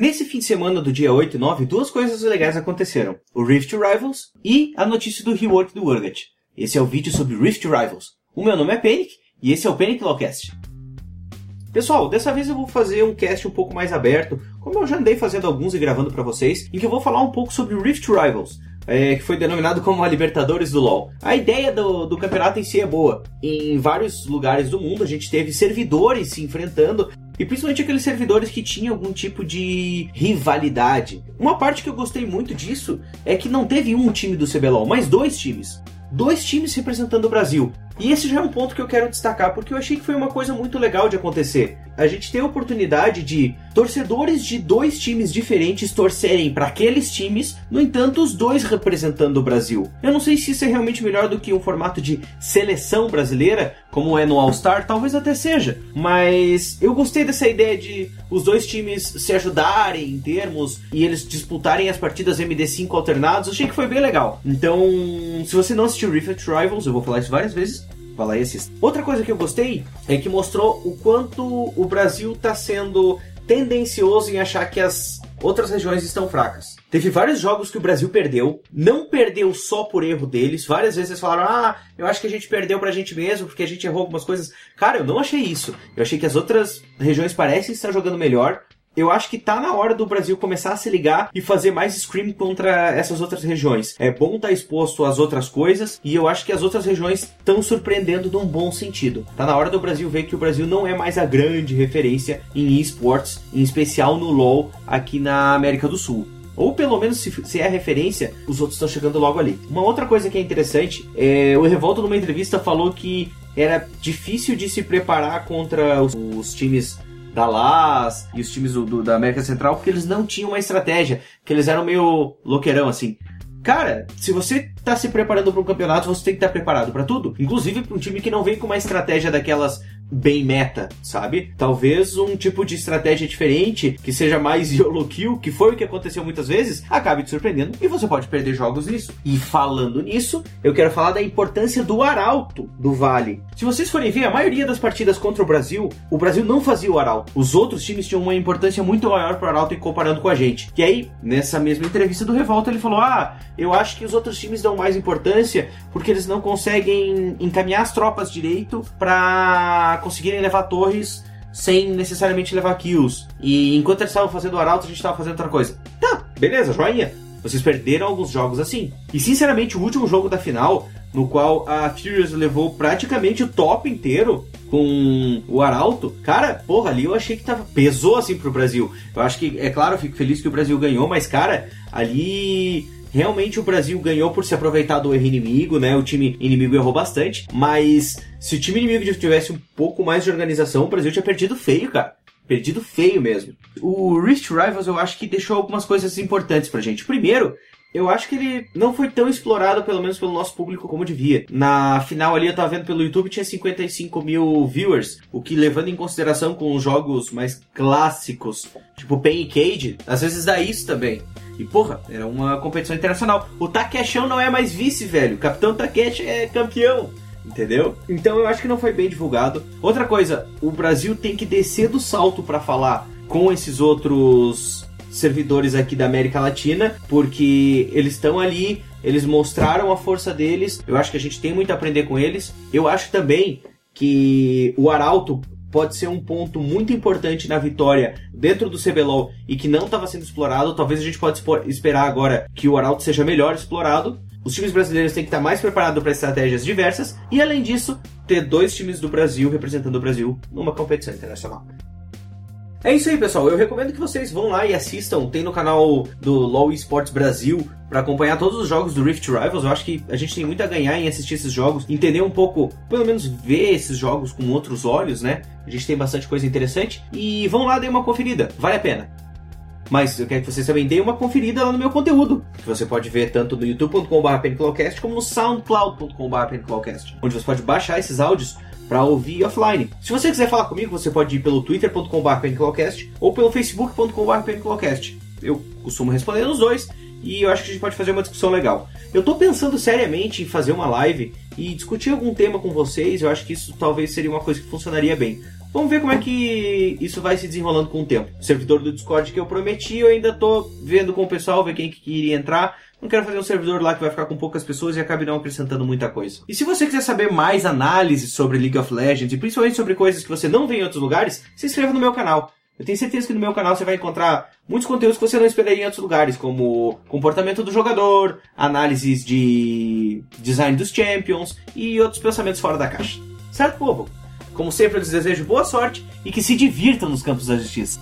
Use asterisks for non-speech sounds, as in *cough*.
Nesse fim de semana do dia 8 e 9, duas coisas legais aconteceram. O Rift Rivals e a notícia do rework do Urgot. Esse é o vídeo sobre Rift Rivals. O meu nome é Panic e esse é o Panic Lawcast. Pessoal, dessa vez eu vou fazer um cast um pouco mais aberto, como eu já andei fazendo alguns e gravando para vocês, em que eu vou falar um pouco sobre Rift Rivals, é, que foi denominado como a Libertadores do LoL. A ideia do, do campeonato em si é boa. Em vários lugares do mundo a gente teve servidores se enfrentando e principalmente aqueles servidores que tinham algum tipo de rivalidade. Uma parte que eu gostei muito disso é que não teve um time do CBLOL, mas dois times. Dois times representando o Brasil. E esse já é um ponto que eu quero destacar, porque eu achei que foi uma coisa muito legal de acontecer. A gente tem a oportunidade de torcedores de dois times diferentes torcerem para aqueles times, no entanto, os dois representando o Brasil. Eu não sei se isso é realmente melhor do que um formato de seleção brasileira, como é no All-Star, talvez até seja. Mas eu gostei dessa ideia de os dois times se ajudarem em termos e eles disputarem as partidas MD5 alternados. Achei que foi bem legal. Então, se você não assistiu Rift Rivals, eu vou falar isso várias vezes. Outra coisa que eu gostei é que mostrou o quanto o Brasil está sendo tendencioso em achar que as outras regiões estão fracas. Teve vários jogos que o Brasil perdeu, não perdeu só por erro deles. Várias vezes eles falaram: "Ah, eu acho que a gente perdeu pra gente mesmo porque a gente errou algumas coisas". Cara, eu não achei isso. Eu achei que as outras regiões parecem estar jogando melhor eu acho que tá na hora do Brasil começar a se ligar e fazer mais scream contra essas outras regiões. É bom estar tá exposto às outras coisas e eu acho que as outras regiões estão surpreendendo num bom sentido. Tá na hora do Brasil ver que o Brasil não é mais a grande referência em esportes, em especial no LoL aqui na América do Sul. Ou pelo menos, se, se é referência, os outros estão chegando logo ali. Uma outra coisa que é interessante, é, o Revolta numa entrevista falou que era difícil de se preparar contra os, os times da LAS e os times do, do, da América Central, porque eles não tinham uma estratégia, que eles eram meio loqueirão, assim. Cara, se você tá se preparando para um campeonato, você tem que estar tá preparado para tudo. Inclusive para um time que não vem com uma estratégia daquelas bem meta, sabe? Talvez um tipo de estratégia diferente, que seja mais *laughs* YOLO kill, que foi o que aconteceu muitas vezes, acabe te surpreendendo e você pode perder jogos nisso. E falando nisso, eu quero falar da importância do arauto do Vale. Se vocês forem ver, a maioria das partidas contra o Brasil, o Brasil não fazia o arauto. Os outros times tinham uma importância muito maior para o arauto comparando com a gente. E aí, nessa mesma entrevista do Revolta, ele falou: "Ah, eu acho que os outros times dão mais importância porque eles não conseguem encaminhar as tropas direito para conseguirem levar torres sem necessariamente levar kills. E enquanto eles estavam fazendo o arauto, a gente estava fazendo outra coisa. Tá, beleza, joinha. Vocês perderam alguns jogos assim. E sinceramente, o último jogo da final, no qual a Furious levou praticamente o top inteiro com o Arauto, cara, porra, ali eu achei que tava. pesou assim pro Brasil. Eu acho que, é claro, eu fico feliz que o Brasil ganhou, mas, cara, ali Realmente o Brasil ganhou por se aproveitar do erro inimigo, né? O time inimigo errou bastante, mas se o time inimigo tivesse um pouco mais de organização, o Brasil tinha perdido feio, cara. Perdido feio mesmo. O Rift Rivals eu acho que deixou algumas coisas importantes pra gente. Primeiro, eu acho que ele não foi tão explorado, pelo menos pelo nosso público, como devia. Na final ali, eu tava vendo pelo YouTube, tinha 55 mil viewers, o que levando em consideração com os jogos mais clássicos, tipo Pain e Cage, às vezes dá isso também. E porra, era uma competição internacional. O Takeshão não é mais vice, velho. O Capitão Takeshi é campeão. Entendeu? Então eu acho que não foi bem divulgado. Outra coisa, o Brasil tem que descer do salto para falar com esses outros servidores aqui da América Latina, porque eles estão ali, eles mostraram a força deles. Eu acho que a gente tem muito a aprender com eles. Eu acho também que o Arauto pode ser um ponto muito importante na vitória dentro do CBLOL e que não estava sendo explorado. Talvez a gente pode esperar agora que o Arauto seja melhor explorado. Os times brasileiros têm que estar mais preparados para estratégias diversas e, além disso, ter dois times do Brasil representando o Brasil numa competição internacional. É isso aí, pessoal. Eu recomendo que vocês vão lá e assistam. Tem no canal do LoL Esports Brasil para acompanhar todos os jogos do Rift Rivals. Eu acho que a gente tem muito a ganhar em assistir esses jogos, entender um pouco, pelo menos ver esses jogos com outros olhos, né? A gente tem bastante coisa interessante. E vão lá, dê uma conferida. Vale a pena. Mas eu quero que vocês também deem uma conferida lá no meu conteúdo, que você pode ver tanto no youtube.com.br como no soundcloud.com.br onde você pode baixar esses áudios para ouvir offline. Se você quiser falar comigo, você pode ir pelo twitter.com.br ou pelo facebook.com.br Eu costumo responder nos dois e eu acho que a gente pode fazer uma discussão legal. Eu estou pensando seriamente em fazer uma live e discutir algum tema com vocês. Eu acho que isso talvez seria uma coisa que funcionaria bem. Vamos ver como é que isso vai se desenrolando com o tempo. O servidor do Discord que eu prometi, eu ainda tô vendo com o pessoal, ver quem que iria entrar. Não quero fazer um servidor lá que vai ficar com poucas pessoas e acabe não acrescentando muita coisa. E se você quiser saber mais análises sobre League of Legends e principalmente sobre coisas que você não vê em outros lugares, se inscreva no meu canal. Eu tenho certeza que no meu canal você vai encontrar muitos conteúdos que você não esperaria em outros lugares, como comportamento do jogador, análises de design dos champions e outros pensamentos fora da caixa. Certo, povo? Como sempre, eu lhes desejo boa sorte e que se divirtam nos campos da justiça.